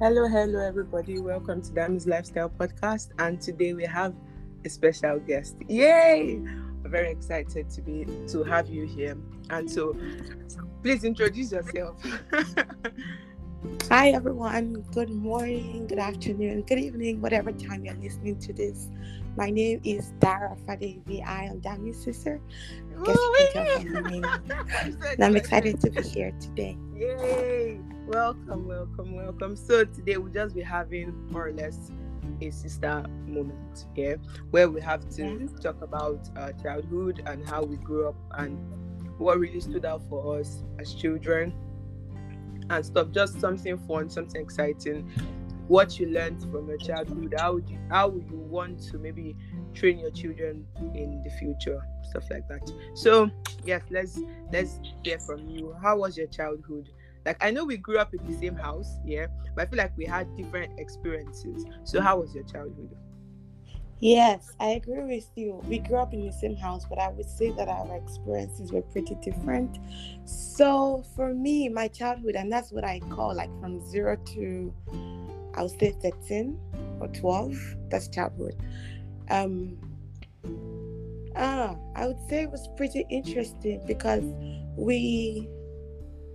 Hello, hello, everybody. Welcome to Dami's Lifestyle Podcast. And today we have a special guest. Yay! We're very excited to be to have you here. And so, please introduce yourself. Hi, everyone. Good morning, good afternoon, good evening, whatever time you're listening to this. My name is Dara Fadevi. I am Dami's sister. Guess you can tell from the name. And I'm excited to be here today. Yay! Welcome, welcome, welcome. So today we'll just be having more or less a sister moment, yeah, where we have to Yeah. talk about uh, childhood and how we grew up and what really stood out for us as children and stuff. Just something fun, something exciting. What you learned from your childhood, how would you how would you want to maybe train your children in the future, stuff like that. So yes, let's let's hear from you. How was your childhood? Like I know we grew up in the same house, yeah, but I feel like we had different experiences. So how was your childhood? Yes, I agree with you. We grew up in the same house, but I would say that our experiences were pretty different. So for me, my childhood, and that's what I call like from zero to, I would say 13 or 12, that's childhood. Um, ah, I would say it was pretty interesting because we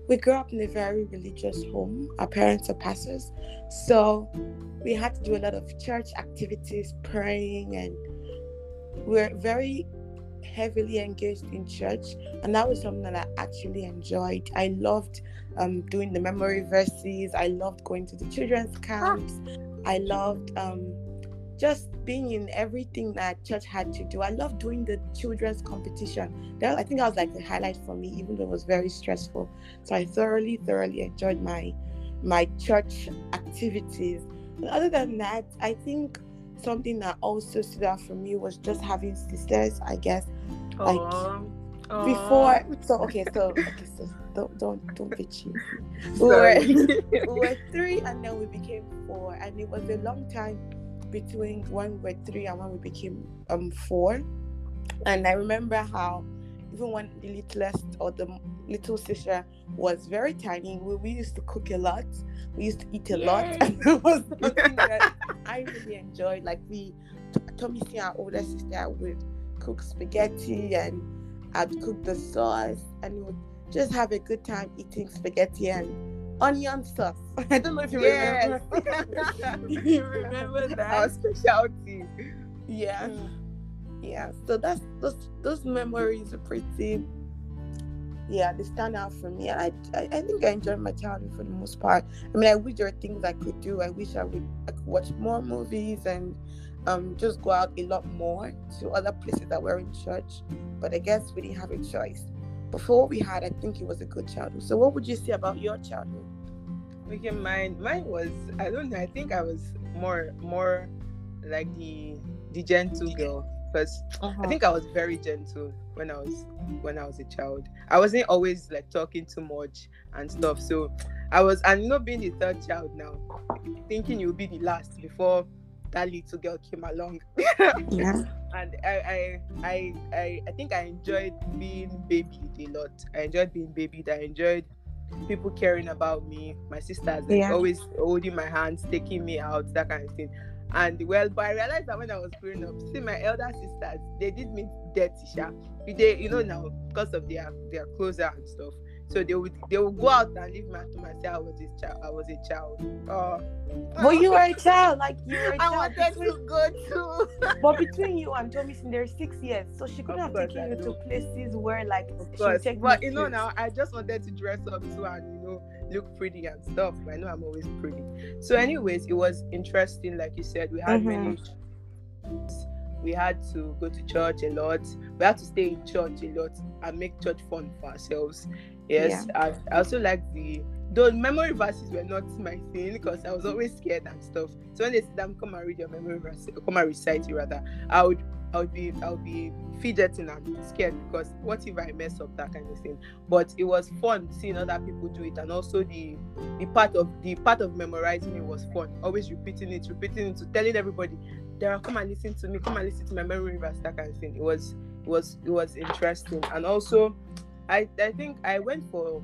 we grew up in a very religious home. Our parents are pastors, so we had to do a lot of church activities, praying, and we we're very heavily engaged in church. And that was something that I actually enjoyed. I loved um, doing the memory verses. I loved going to the children's camps. I loved um, just being in everything that church had to do. I loved doing the children's competition. That I think that was like the highlight for me, even though it was very stressful. So I thoroughly, thoroughly enjoyed my my church activities. And other than that, I think something that also stood out for me was just having sisters. I guess Like, Aw, aw. before. So okay, so okay, so don't don't don't be cheesy. We were, we were three, and then we became four, and it was a long time between when we were three and when we became um four. And I remember how even when the littlest or the little sister was very tiny, we, we used to cook a lot. We used to eat a lot, and it was something that I really enjoyed. Like we, Tommy, see our older sister would cook spaghetti, and I'd cook the sauce, and we would just have a good time eating spaghetti and onion sauce. I don't know if you Yes. remember. you remember that? Our specialty. Yeah, yeah. So that's those those memories are pretty. Yeah, they stand out for me. I, I I think I enjoyed my childhood for the most part. I mean, I wish there were things I could do. I wish I would I could watch more movies and um just go out a lot more to other places that were in church. But I guess we didn't have a choice. Before we had, I think it was a good childhood. So, what would you say about your childhood? Okay, mine mine was I don't know, I think I was more more like the the gentle girl. Because I uh-huh. think I was very gentle when I was when I was a child. I wasn't always like talking too much and stuff. So I was and you know being the third child now, thinking you'll be the last before that little girl came along. yeah. and I, I I I I think I enjoyed being babied a lot. I enjoyed being babied. I enjoyed people caring about me. My sisters like, Yeah. always holding my hands, taking me out, that kind of thing. And well, but I realized that when I was growing up, see my elder sisters, they did me dirty, sha. They, you know, now because of their their closer and stuff. So they would they would go out and leave me to myself. I was a child. I was a child. Oh, But you were a child, like you were a I child. wanted between- to go too. But between you and Tommy, there's six years, so she couldn't have taken I you to places where like Of she course. would take But you know now I just wanted to dress up too and you know look pretty and stuff. I know I'm always pretty. So anyways, it was interesting, like you said, we had mm-hmm. many we had to go to church a lot. We had to stay in church a lot and make church fun for ourselves. Yes. And I also like the though memory verses were not my thing because I was always scared and stuff. So when they said them come and read your memory verse, come and recite it rather, I would I would be I would be fidgeting and scared because what if I mess up that kind of thing. But it was fun seeing other people do it and also the the part of the part of memorizing it was fun. Always repeating it, repeating it to telling everybody, Dara, come and listen to me, come and listen to my memory verse, that kind of thing. It was it was it was interesting. And also I I think I went for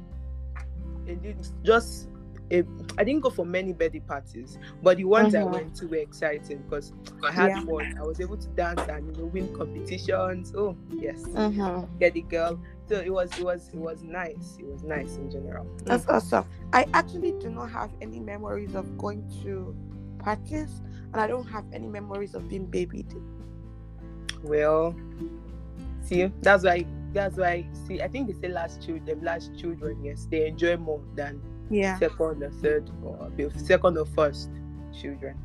a just a, I didn't go for many birthday parties, but the ones I Mhm. went to were exciting because I had Yeah. fun. I was able to dance and you know win competitions. Oh yes, Mm-hmm. get the girl. So it was it was it was nice. It was nice in general. That's awesome. I actually do not have any memories of going to parties, and I don't have any memories of being babied. Well, see, that's why that's why see I think they say last children last children, yes, they enjoy more than Yeah, second or third or second or first children.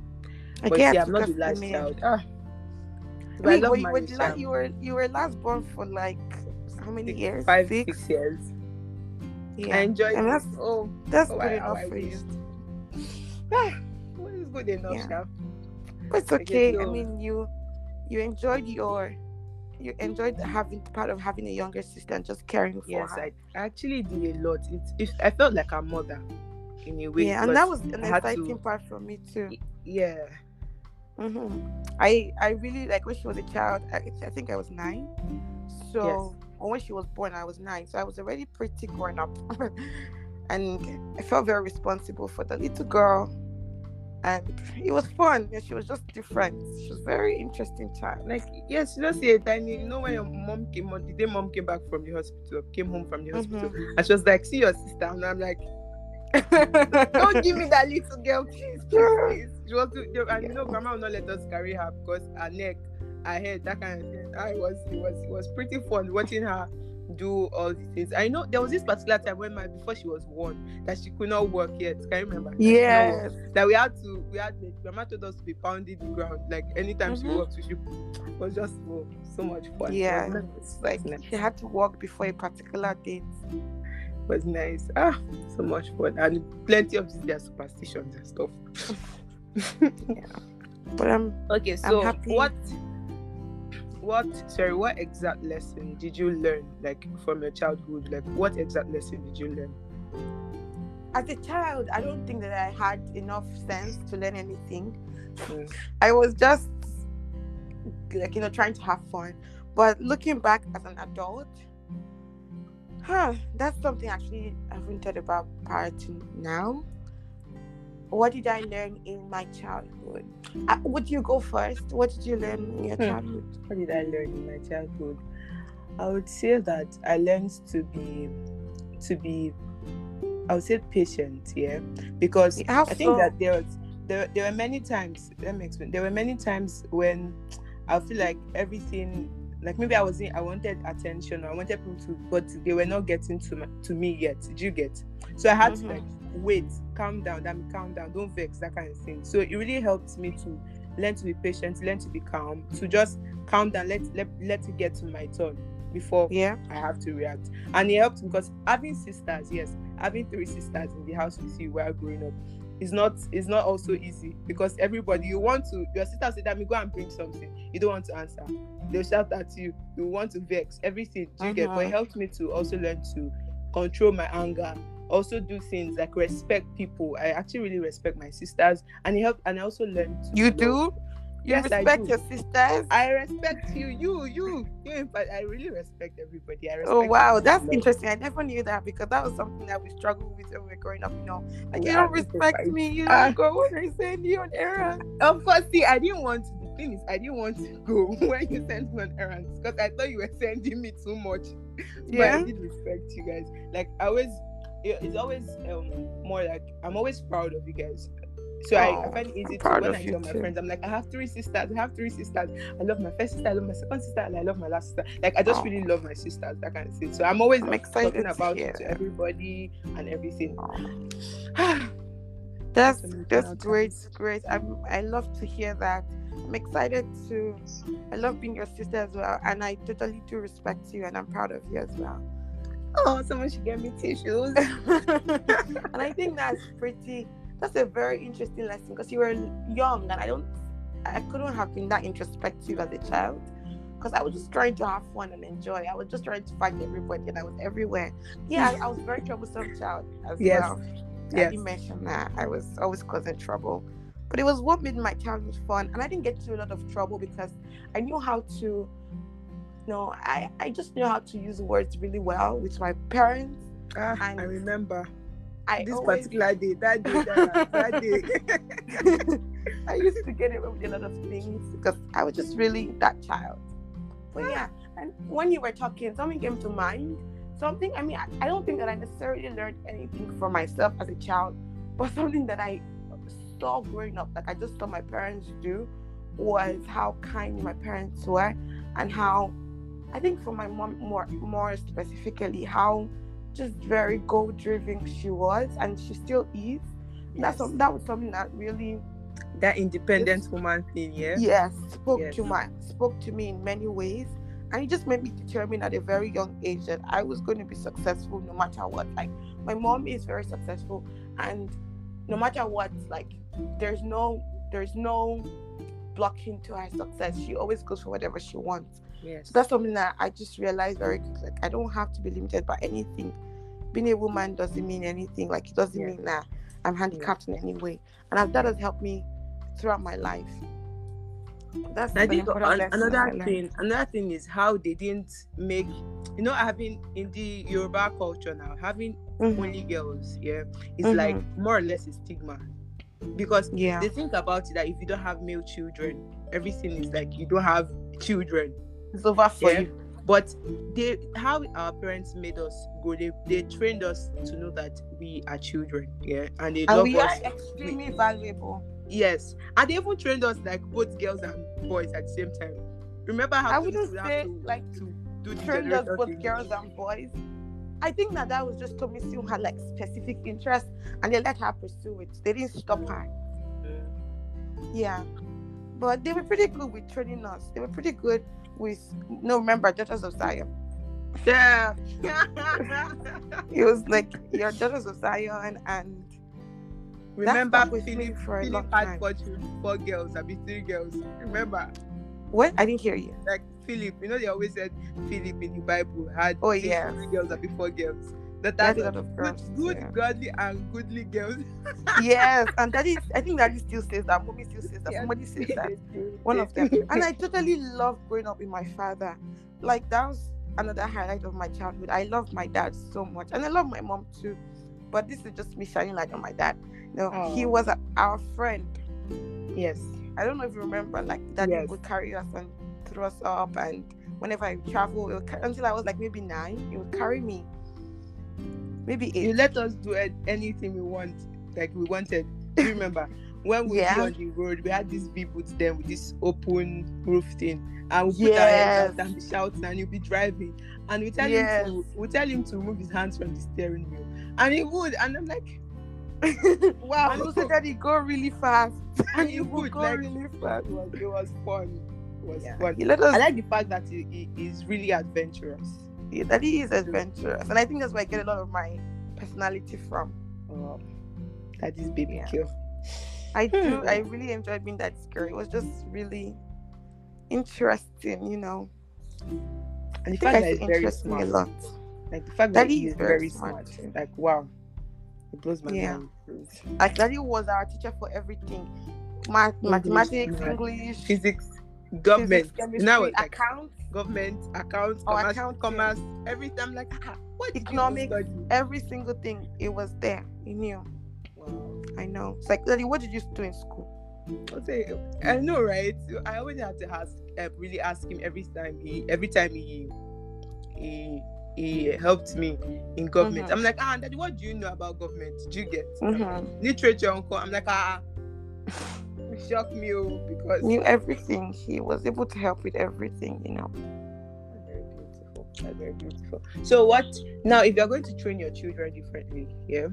I But guess see, I'm not the last child. Ah. I But I mean, love were you, were la- you were you were last born for like how many Six- years? Five, Six. six years. Yeah, I enjoyed and it. that's Oh, that's oh, good I- enough I for you. good enough, Yeah. But it's okay. I so. mean, you you enjoyed your you enjoyed having part of having a younger sister and just caring for her. Yes. I actually did a lot. It, it, I felt like a mother in a way. yeah, and that was an I had to- exciting part for me too. Yeah. hmm I I really like when she was a child. I, I think I was nine. So or when she was born, I was nine. So I was already pretty grown up, and I felt very responsible for the little girl. And it was fun. Yeah, she was just different. She was a very interesting child. Like yes, you know, see a tiny. You know when your mom came on the day mom came back from the hospital, came home from the hospital, Mhm. and she was like, "See your sister," and I'm like, "Don't give me that little girl, please, please, please." She was, and you know, grandma will not let us carry her because her neck, her head, that kind of thing. I was, it was, it was pretty fun watching her do all these things. I know there was this particular time when my before she was born that she could not walk yet. Can you remember? That she could not walk. Yes. that we had to we had the grandma told us to be pounding the ground like anytime she Mhm. walks we should was just so, so much fun Yeah. it was nice, It's like she had to walk before a particular date. It was nice ah so much fun and plenty of their superstitions and stuff yeah. But um, okay so happy. what what sorry what exact lesson did you learn like from your childhood like what exact lesson did you learn as a child, I don't think that I had enough sense to learn anything. Mm. I was just like you know trying to have fun. But looking back as an adult, huh, that's something actually I haven't thought about prior to now. What did I learn in my childhood? Uh, would you go first? What did you learn in your Hmm. childhood? what did I learn in my childhood? I would say that I learned to be to be I would say patient, yeah. Because How I think so? that there was there, there were many times let me explain. There were many times when I feel like everything like maybe I was in I wanted attention or I wanted people to but they were not getting to my, to me yet. Did you get? So I had to Mhm. like wait, calm down, that mean calm down, don't vex, that kind of thing. So it really helped me to learn to be patient, learn to be calm, to just calm down, let let, let it get to my turn before Yeah. I have to react. And it helped because having sisters, yes, having three sisters in the house with you while growing up is not is not also easy because everybody you want to your sister said that me go and bring something. You don't want to answer. They'll shout at you, you want to vex, everything. You get but it Mhm. helped me to also learn to control my anger. Also do things like respect people. I actually really respect my sisters and it helped and I also learned to You love- do? You Yes, I respect your sisters? I respect you, you, you, you. In fact, I really respect everybody. I oh, respect Oh wow, that's interesting. I never knew that because that was something that we struggled with when we were growing up. You know, like you don't respect me, you ah. don't go when I send you on errands. Of course, see, I didn't want to. The thing is, I didn't want to go when you sent me on errands because I thought you were sending me too much. But Yeah. I did respect you guys. Like I always, it's always um more like I'm always proud of you guys. So I, I Oh, find it easy to when I tell my too. friends, I'm like, I have three sisters. I have three sisters. I love my first sister. I love my second sister, and I love my last sister. Like I just Oh. really love my sisters. That kind of thing. So I'm always I'm excited talking about it to everybody and everything. Oh, That's that's great, great. I'm I love to hear that. I'm excited to. I love being your sister as well, and I totally do respect you, and I'm proud of you as well. Oh, someone should get me tissues. and I think that's pretty. That's a very interesting lesson because you were young, and I don't. I couldn't have been that introspective as a child mm. because I was just trying to have fun and enjoy. I was just trying to fight everybody, and I was everywhere. Yeah, I, I was a very troublesome child as Yes. well. I Yes. didn't mention that. I was always causing trouble. But it was what made my childhood fun. And I didn't get into a lot of trouble because I knew how to, know, I, I just knew how to use words really well with my parents. Ah, And- I remember. I this always, particular day, that day, that, that day. I used to get away with a lot of things because I was just really that child. But yeah, and when you were talking, something came to mind. Something, I mean, I, I don't think that I necessarily learned anything for myself as a child, but something that I saw growing up, like I just saw my parents do, was how kind my parents were and how I think for my mom more more specifically how just very goal driven she was and she still is. That's some, that was something that really that independent woman thing, yeah. yes spoke Yes. to my spoke to me in many ways and it just made me determine at a very young age that I was going to be successful no matter what. Like my mom is very successful and no matter what, like there's no there's no blocking to her success. She always goes for whatever she wants. Yes. So that's something that I just realized very quick. Like I don't have to be limited by anything. Being a woman doesn't mean anything. Like it doesn't Yeah. mean that I'm handicapped in any way. And that- that has helped me throughout my life. That's I think an- another thing, another thing is how they didn't make, you know, having in the Yoruba culture now, having Mhm. only girls, yeah, it's Mhm. like more or less a stigma, because Yeah. they think about it that if you don't have male children, everything is like you don't have children. It's over for Yeah. you. But they, how our parents made us grow, they, they trained us to know that we are children, yeah, and they And love we are us. extremely valuable. Yes, and they even trained us like both girls and boys at the same time. Remember how I wouldn't say, to, like, to do the Trained us both thing? girls and boys. I think that that was just Tommy still had like specific interest and they let her pursue it. They didn't stop her. Yeah. But they were pretty good with training us. They were pretty good with no remember Daughters of Zion. Yeah. It was like your Daughters of Zion and Remember with me Philip, for a Philip long had time. four, children, four girls, I mean three girls. Remember, what? I didn't hear you. like Philip, you know they always said Philip in the Bible had oh, yeah. three girls, I mean four girls. That They had that's a of girls, good, good yeah. godly and goodly girls. yes, and that is I think daddy still says that, mommy still says that, Yeah. somebody says that. One of them. And I totally love growing up with my father. Like that was another highlight of my childhood. I love my dad so much, and I love my mom too. But this is just me shining light on my dad. You No, he oh. was a, our friend. yes. I don't know if you remember, like daddy Yes. would carry us and throw us up, and whenever I travel, it would until I was like maybe nine, he would carry me. Maybe you let us do anything we want, like we wanted. Do you remember when we Yeah. were on the road? We had these V boots then with this open roof thing, and we put our heads out and be shouting, and he'll be driving, and we tell Yes. him to we tell him to remove his hands from the steering wheel, and he would, and I'm like, wow, and he would say, Daddy, go really fast. and he he would go like really it fast. was it was fun, it was Yeah. fun. He let us I like the fact that he, he is really adventurous. That he is adventurous, and I think that's where I get a lot of my personality from. Oh, that is baby Yeah. I do. Hmm. I really enjoyed being that girl. It was just really interesting, you know. And the I think fact that he's very me a lot. Like the fact That that he he is is very very smart smart. Like wow. It blows my Yeah. mind. Like Daddy was our teacher for everything, Math, mathematics, math, English, Physics, government. now it's like accounts, government, accounts, Oh, commerce, accounting. commerce, everything. I'm like, ah, what did you Economics. study? every single thing. It was there. You knew. Wow. I know. It's like Daddy, what did you do in school? I'll say, I know, right? I always have to ask, uh, really ask him every time he, every time he, he, he helped me in government. Mhm. I'm like, ah, daddy, what do you know about government? Do you get Mhm. literature? Uncle? I'm like, ah, it shocked me oh, because Knew everything. He was able to help with everything. You know. Very beautiful. Very beautiful. So what now if you're going to train your children differently, yeah?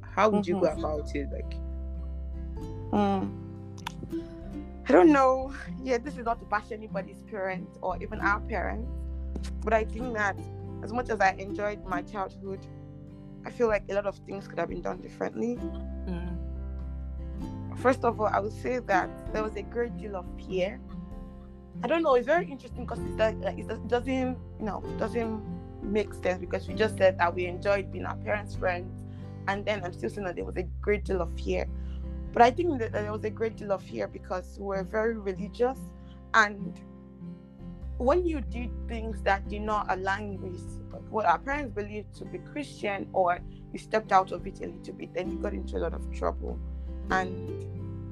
How would you go Mhm. about it? Like Mm. I don't know. Yeah, this is not to bash anybody's parents or even our parents, but I think that as much as I enjoyed my childhood, I feel like a lot of things could have been done differently. First of all, I would say that there was a great deal of fear. I don't know. It's very interesting because it's like, it doesn't, you know, doesn't make sense because we just said that we enjoyed being our parents' friends, and then I'm still saying that there was a great deal of fear. But I think that there was a great deal of fear because we were very religious, and when you do things that do not align with what our parents believed to be Christian, or you stepped out of it a little bit, then you got into a lot of trouble. And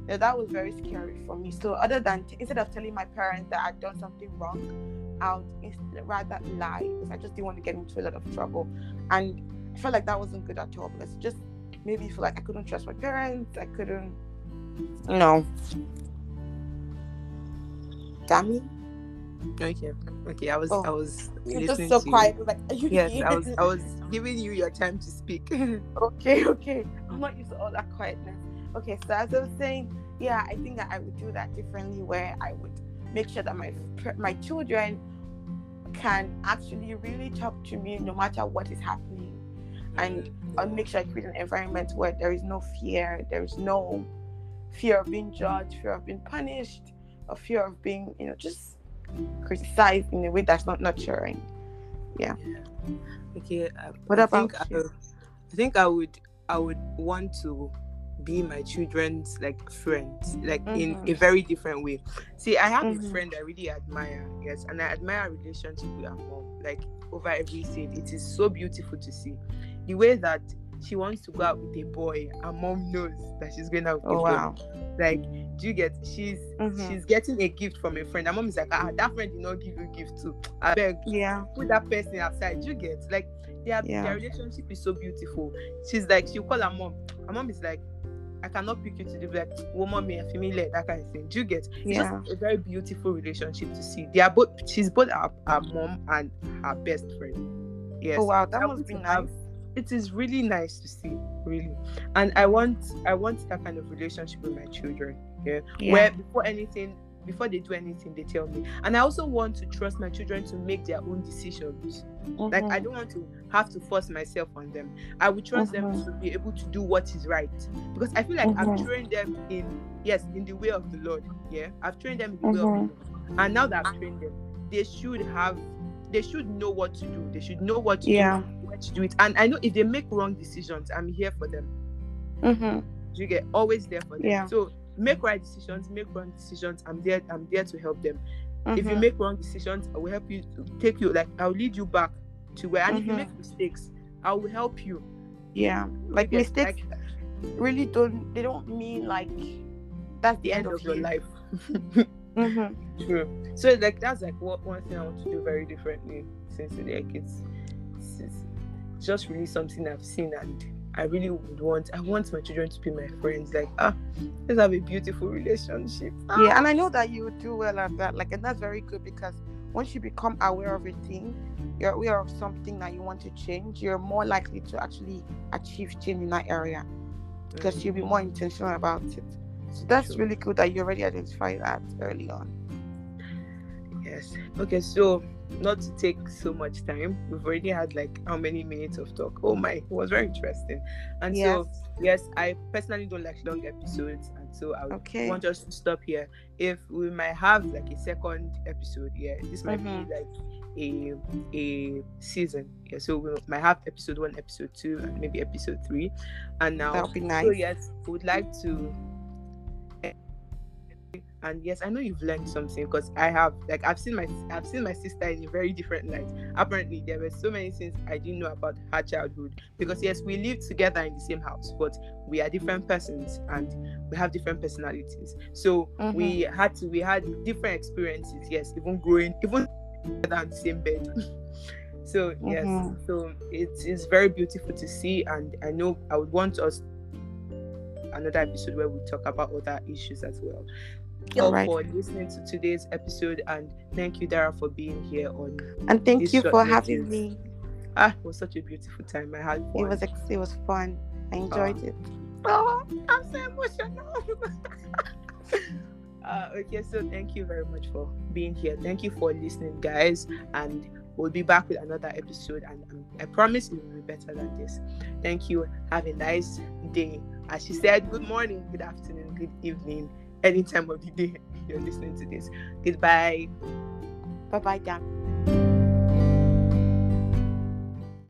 you know, that was very scary for me. So, other than t- instead of telling my parents that I'd done something wrong, I would rather lie because I just didn't want to get into a lot of trouble. And I felt like that wasn't good at all because it just made me feel like I couldn't trust my parents. I couldn't, you know. Damn Okay. Okay. I was. Oh, I was. You're just so quiet. Like, you yes, I was. I was giving you your time to speak. okay. Okay. I'm not used to all that quietness. Okay. So as I was saying, yeah, I think that I would do that differently, where I would make sure that my my children can actually really talk to me no matter what is happening, and I'll make sure I create an environment where there is no fear, there is no fear of being judged, fear of being punished, or fear of being, you know, just criticized in a way that's not nurturing. Yeah. Okay. Um, what I about think you? I, I think I would I would want to be my children's like friends, like mm-hmm. in a very different way. See, I have mm-hmm. a friend I really admire, yes, and I admire relationship with her mom, like over every stage. It is so beautiful to see the way that she wants to go out with a boy, her mom knows that she's going out with oh, wow. Like, do you get? She's mm-hmm. she's getting a gift from a friend. Her mom is like, ah, that friend did not give you a gift too. I beg, yeah, put that person outside. Do you get? Like, their yeah. their relationship is so beautiful. She's like, she'll call her mom. Her mom is like, I cannot pick you to the like woman me and female that kind of thing. Do you get? It's yeah. just a very beautiful relationship to see. They are both she's both our, our mom and her best friend. Yes. Oh wow, that must be nice. Have, it is really nice to see really and i want i want that kind of relationship with my children yeah, yeah. where before anything before they do anything they tell me and i also want to trust my children to make their own decisions mm-hmm. like i mm-hmm. don't want to have to force myself on them i would trust mm-hmm. them to be able to do what is right because i feel like mm-hmm. i've trained them in yes in the way of the lord yeah i've trained them in the way of the lord and now that i've trained them they should have they should know what to do they should know what to yeah. do to do it. And I know if they make wrong decisions, I'm here for them. Mm-hmm. You get always there for them. Yeah. So make right decisions, make wrong decisions. I'm there. I'm there to help them. Mm-hmm. If you mm-hmm. make wrong decisions, I will help you. Take you like I'll lead you back to where. And mm-hmm. if you mm-hmm. make mistakes, I will help you. Yeah, like get, mistakes like, really don't. They don't mean like that's the, end, end, of, of your life. mm-hmm. True. So like that's like what one thing I want to do very differently since like it's, it's just really something I've seen and I really would want I want my children to be my friends. Like, ah, let's have a beautiful relationship. Ah. Yeah, and I know that you do well at that. Like, and that's very good because once you become aware of a thing, you're aware of something that you want to change, you're more likely to actually achieve change in that area because you'll be more intentional about it. So that's True. really good that you already identified that early on. Yes. Okay, so not to take so much time. We've already had like how many minutes of talk? Oh my, it was very interesting. And yes. so yes, I personally don't like long episodes, and so I okay. want us to stop here. If we might have like a second episode, yeah, this might mm-hmm. be like a a season. Yeah, so we might have episode one, episode two, and maybe episode three. And now, that would be nice. So yes, we would like to and yes i know you've learned something because i have like i've seen my i've seen my sister in a very different light apparently there were so many things i didn't know about her childhood because yes we lived together in the same house but we are different persons and we have different personalities so mm-hmm. we had to we had different experiences yes even growing even together on the same bed so yes mm-hmm. so it is very beautiful to see and i know i would want us another episode where we talk about other issues as well you right. for listening to today's episode and thank you dara for being here on and thank you for having me. Ah it was such a beautiful time i had fun. it was it was fun. I enjoyed oh. it. Oh i'm so emotional. Uh, okay so thank you very much for being here. Thank you for listening guys. And we'll be back with another episode and um, i promise it will be better than this. Thank you. Have a nice day. As she said good morning good afternoon good evening any time of the day you're listening to this. Goodbye. Bye bye, Dan.